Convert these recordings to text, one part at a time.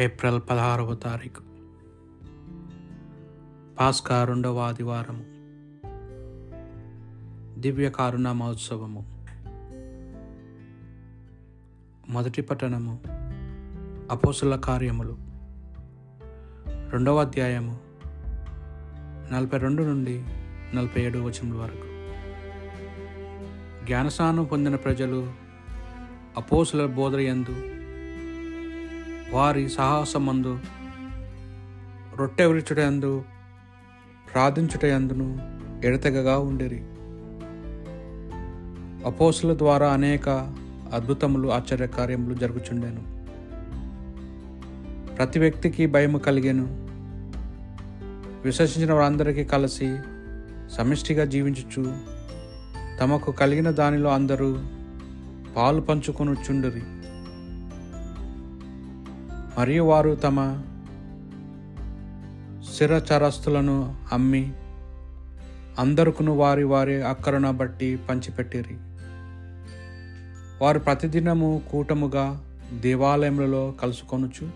April పదహారవ తారీఖు. పాస్కా రెండవ ఆదివారము. దివ్య కారుణ మహోత్సవము మొదటి పట్టణము అపోసుల కార్యములు. రెండవ అధ్యాయము నలభై రెండు నుండి నలభై ఏడు వచనముల వరకు. జ్ఞానస్నానం పొందిన ప్రజలు అపోసుల బోధయందు వారి సాహసమందు రొట్టె విరుచుటయందు ప్రార్థించుటయందును ఎడతెగగా ఉండేరి. అపోసుల ద్వారా అనేక అద్భుతములు ఆశ్చర్యకార్యములు జరుగుచుండెను. ప్రతి వ్యక్తికి భయము కలిగాను. విశ్వసించిన వారందరికీ కలిసి సమిష్టిగా జీవించుచు తమకు కలిగిన దానిలో అందరూ పాలు పంచుకొనుచుండిరి. మరియు వారు తమ స్థిరచరస్తులను అమ్మి అందరుకును వారి వారి అక్కరణ బట్టి పంచిపెట్టిరి. వారు ప్రతిదినము కూటముగా దేవాలయములలో కలుసుకొనుచు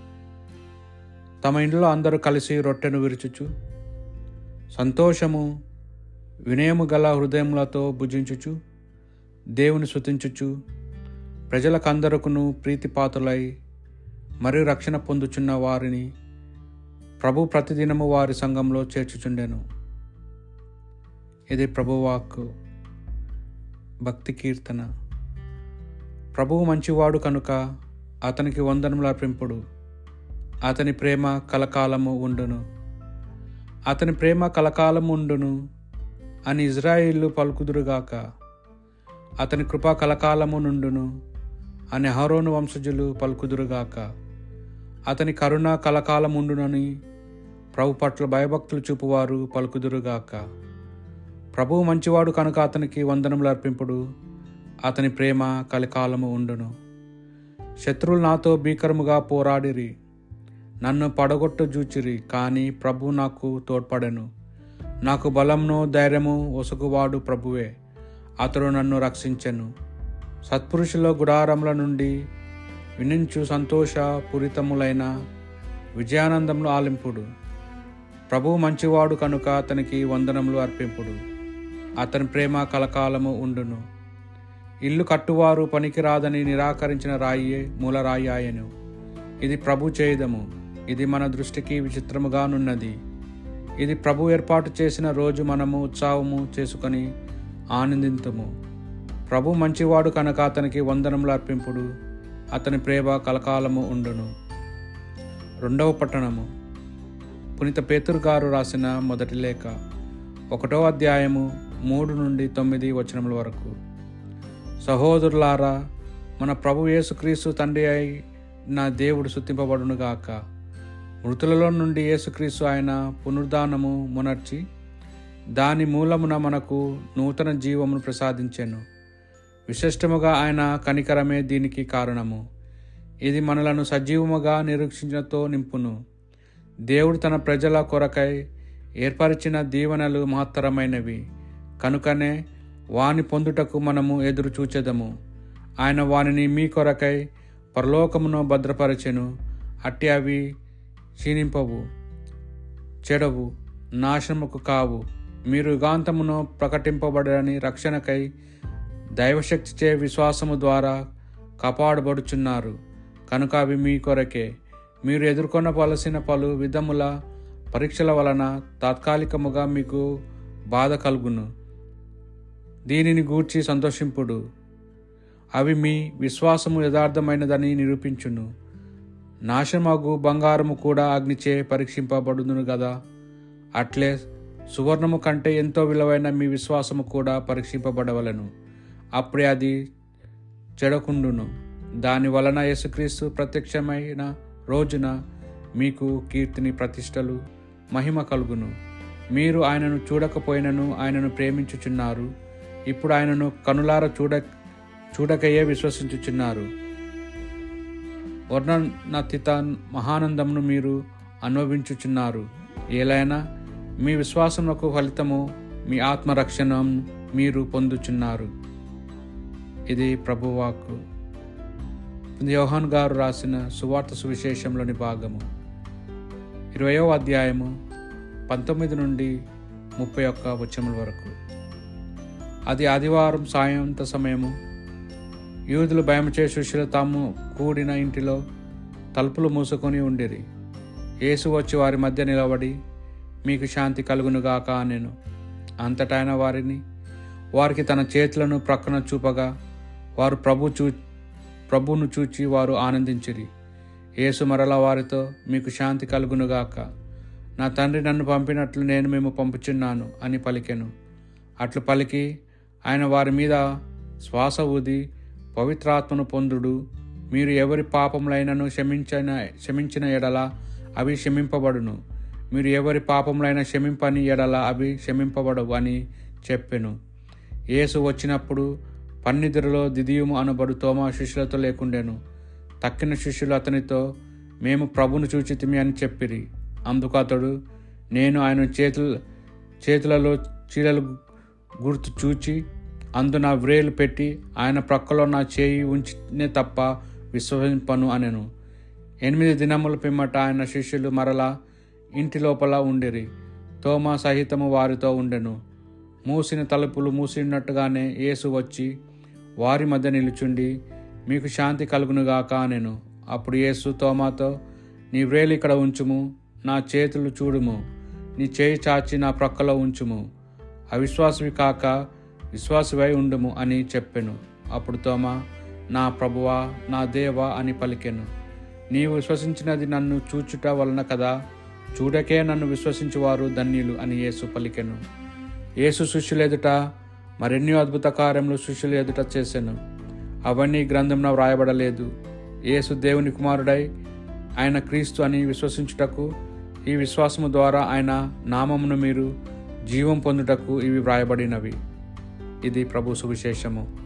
తమ ఇంట్లో అందరూ కలిసి రొట్టెను విరుచుచు సంతోషము వినయము గల హృదయములతో భుజించుచు దేవుని శుతించుచు ప్రజలకందరకును ప్రీతిపాతులై మరియు రక్షణ పొందుచున్న వారిని ప్రభు ప్రతిదినము వారి సంఘంలో చేర్చుచుండెను. ఇది ప్రభువాక్కు భక్తి కీర్తన. ప్రభువు మంచివాడు కనుక అతనికి వందనముల అర్పింపుడు. అతని ప్రేమ కలకాలము ఉండును. అతని ప్రేమ కలకాలము ఉండును అని ఇజ్రాయిల్లు పలుకుదురుగాక. అతని కృప కలకాలము నుండును అని హరోను వంశజులు పలుకుదురుగాక. అతని కరుణ కలకాలముండునని ప్రభు పట్ల భయభక్తులు చూపువారు పలుకుదురుగాక. ప్రభువు మంచివాడు కనుక అతనికి వందనములు అర్పింపుడు అతని ప్రేమ కలకాలము ఉండును. శత్రువులు నాతో భీకరముగా పోరాడిరి నన్ను పడగొట్టు జూచిరి కానీ ప్రభు నాకు తోడ్పడెను. నాకు బలంను ధైర్యము ఒసుగువాడు ప్రభువే అతడు నన్ను రక్షించెను. సత్పురుషుల గుడారముల నుండి వినించు సంతోష పూరితములైన విజయానందములు ఆలింపుడు. ప్రభు మంచివాడు కనుక అతనికి వందనములు అర్పింపుడు. అతని ప్రేమ కలకాలము ఉండును. ఇల్లు కట్టువారు పనికిరాదని నిరాకరించిన రాయి మూలరాయి ఆయను ఇది ప్రభు చేయదము. ఇది మన దృష్టికి విచిత్రముగానున్నది ఇది ప్రభు ఏర్పాటు చేసిన రోజు మనము ఉత్సాహము చేసుకొని ఆనందింతము. ప్రభు మంచివాడు కనుక అతనికి వందనములు అర్పింపుడు. అతని ప్రేమ కలకాలము ఉండును. రెండవ పట్టణము. పునీత పేతురు గారు రాసిన మొదటి లేఖ ఒకటో అధ్యాయము మూడు నుండి తొమ్మిది వచనముల వరకు. సహోదరులారా మన ప్రభు యేసుక్రీస్తు తండ్రి అయి నా దేవుడు శుద్ధింపబడునుగాక మృతులలో నుండి యేసుక్రీస్తు ఆయన పునరుద్ధానము మునర్చి దాని మూలమున మనకు నూతన జీవమును ప్రసాదించెను. విశిష్టముగా ఆయన కనికరమే దీనికి కారణము. ఇది మనలను సజీవముగా నిరీక్షించతో నింపును. దేవుడు తన ప్రజల కొరకై ఏర్పరిచిన దీవెనలు మహత్తరమైనవి. కనుకనే వాని పొందుటకు మనము ఎదురు చూచెదము ఆయన వానిని మీ కొరకై పరలోకమును భద్రపరచెను. అట్టి అవి క్షీణింపవు చెడవు నాశనముకు కావు. మీరు యుగాంతమును ప్రకటింపబడని రక్షణకై దైవశక్తిచే విశ్వాసము ద్వారా కాపాడబడుచున్నారు. కనుక అవి మీ కొరకే. మీరు ఎదుర్కొనవలసిన పలు విధముల పరీక్షల వలన తాత్కాలికముగా మీకు బాధ కలుగును. దీనిని గూర్చి సంతోషింపుడు. అవి మీ విశ్వాసము యథార్థమైనదని నిరూపించును. నాశనమగు బంగారము కూడా అగ్నిచే పరీక్షింపబడును గదా. అట్లే సువర్ణము కంటే ఎంతో విలువైన మీ విశ్వాసము కూడా పరీక్షింపబడవలను. అప్పుడే అది చెడకుండును. దాని వలన యేసుక్రీస్తు ప్రత్యక్షమైన రోజున మీకు కీర్తిని ప్రతిష్టలు మహిమ కలుగును. మీరు ఆయనను చూడకపోయినను ఆయనను ప్రేమించుచున్నారు. ఇప్పుడు ఆయనను కనులార చూడ చూడకయే విశ్వసించుచున్నారు. వర్ణనతిత మహానందమును మీరు అనుభవించుచున్నారు. ఏలైనా మీ విశ్వాసములకు ఫలితము మీ ఆత్మరక్షణ మీరు పొందుచున్నారు. ఇది ప్రభువాకు యోహాన్ గారు రాసిన సువార్త సువిశేషంలోని భాగము. ఇరవయో అధ్యాయము పంతొమ్మిది నుండి ముప్పై ఒక్క వచ్చముల వరకు. అది ఆదివారం సాయంత సమయము. యూదులు భయమచే శిష్యులు తాము కూడిన ఇంటిలో తలుపులు మూసుకొని ఉండిరి. యేసు వచ్చి వారి మధ్య నిలబడి మీకు శాంతి కలుగునుగాక నేను అంతటైన వారిని వారికి తన చేతులను ప్రక్కన చూపగా వారు ప్రభు చూ ప్రభును చూచి వారు ఆనందించిరి. యేసు మరల వారితో మీకు శాంతి కలుగునుగాక నా తండ్రి నన్ను పంపినట్లు నేను మేము పంపుచున్నాను అని పలికెను. అట్లు పలికి ఆయన వారి మీద శ్వాస ఊది పవిత్రాత్మను పొందుడు. మీరు ఎవరి పాపములైనను క్షమించిన క్షమించిన ఎడల అవి క్షమింపబడును. మీరు ఎవరి పాపములైన క్షమింపని ఎడల అవి క్షమింపబడవు అని చెప్పెను. యేసు వచ్చినప్పుడు పన్నిదిరిలో దిదియుము అనబడు తోమా శిష్యులతో లేకుండెను. తక్కిన శిష్యులు అతనితో మేము ప్రభును చూచితిమి అని చెప్పిరి. అందుకు అతడు నేను ఆయన చేతుల చేతులలో చీలలు గుర్తు చూచి అందు నా వ్రేలు పెట్టి ఆయన ప్రక్కలో నా చేయి ఉంచినే తప్ప విశ్వసింపను అనెను. ఎనిమిది దినముల పిమ్మట ఆయన శిష్యులు మరలా ఇంటి లోపల ఉండిరి. తోమా సహితము వారితో ఉండెను. మూసిన తలుపులు మూసినట్టుగానే యేసు వచ్చి వారి మధ్య నిలుచుండి మీకు శాంతి కలుగునుగాక నేను అప్పుడు యేసు తోమాతో నీ వ్రేలు ఇక్కడ ఉంచుము నా చేతులు చూడుము నీ చేయి చాచి నా ప్రక్కలో ఉంచుము అవిశ్వాసవి కాక విశ్వాసవై ఉండుము అని చెప్పెను. అప్పుడు తోమా నా ప్రభువా నా దేవా అని పలికెను. నీవు విశ్వసించినది నన్ను చూచుట వలన కదా చూడకే నన్ను విశ్వసించువారు ధన్యులు అని యేసు పలికెను. యేసు శిష్యులెదుట మరెన్నో అద్భుత కార్యములు శిష్యులు ఎదుట చేశాను అవన్నీ గ్రంథంలో వ్రాయబడలేదు. యేసు దేవుని కుమారుడై ఆయన క్రీస్తు అని విశ్వసించుటకు ఈ విశ్వాసము ద్వారా ఆయన నామమును మీరు జీవం పొందుటకు ఇవి వ్రాయబడినవి. ఇది ప్రభు సువిశేషము.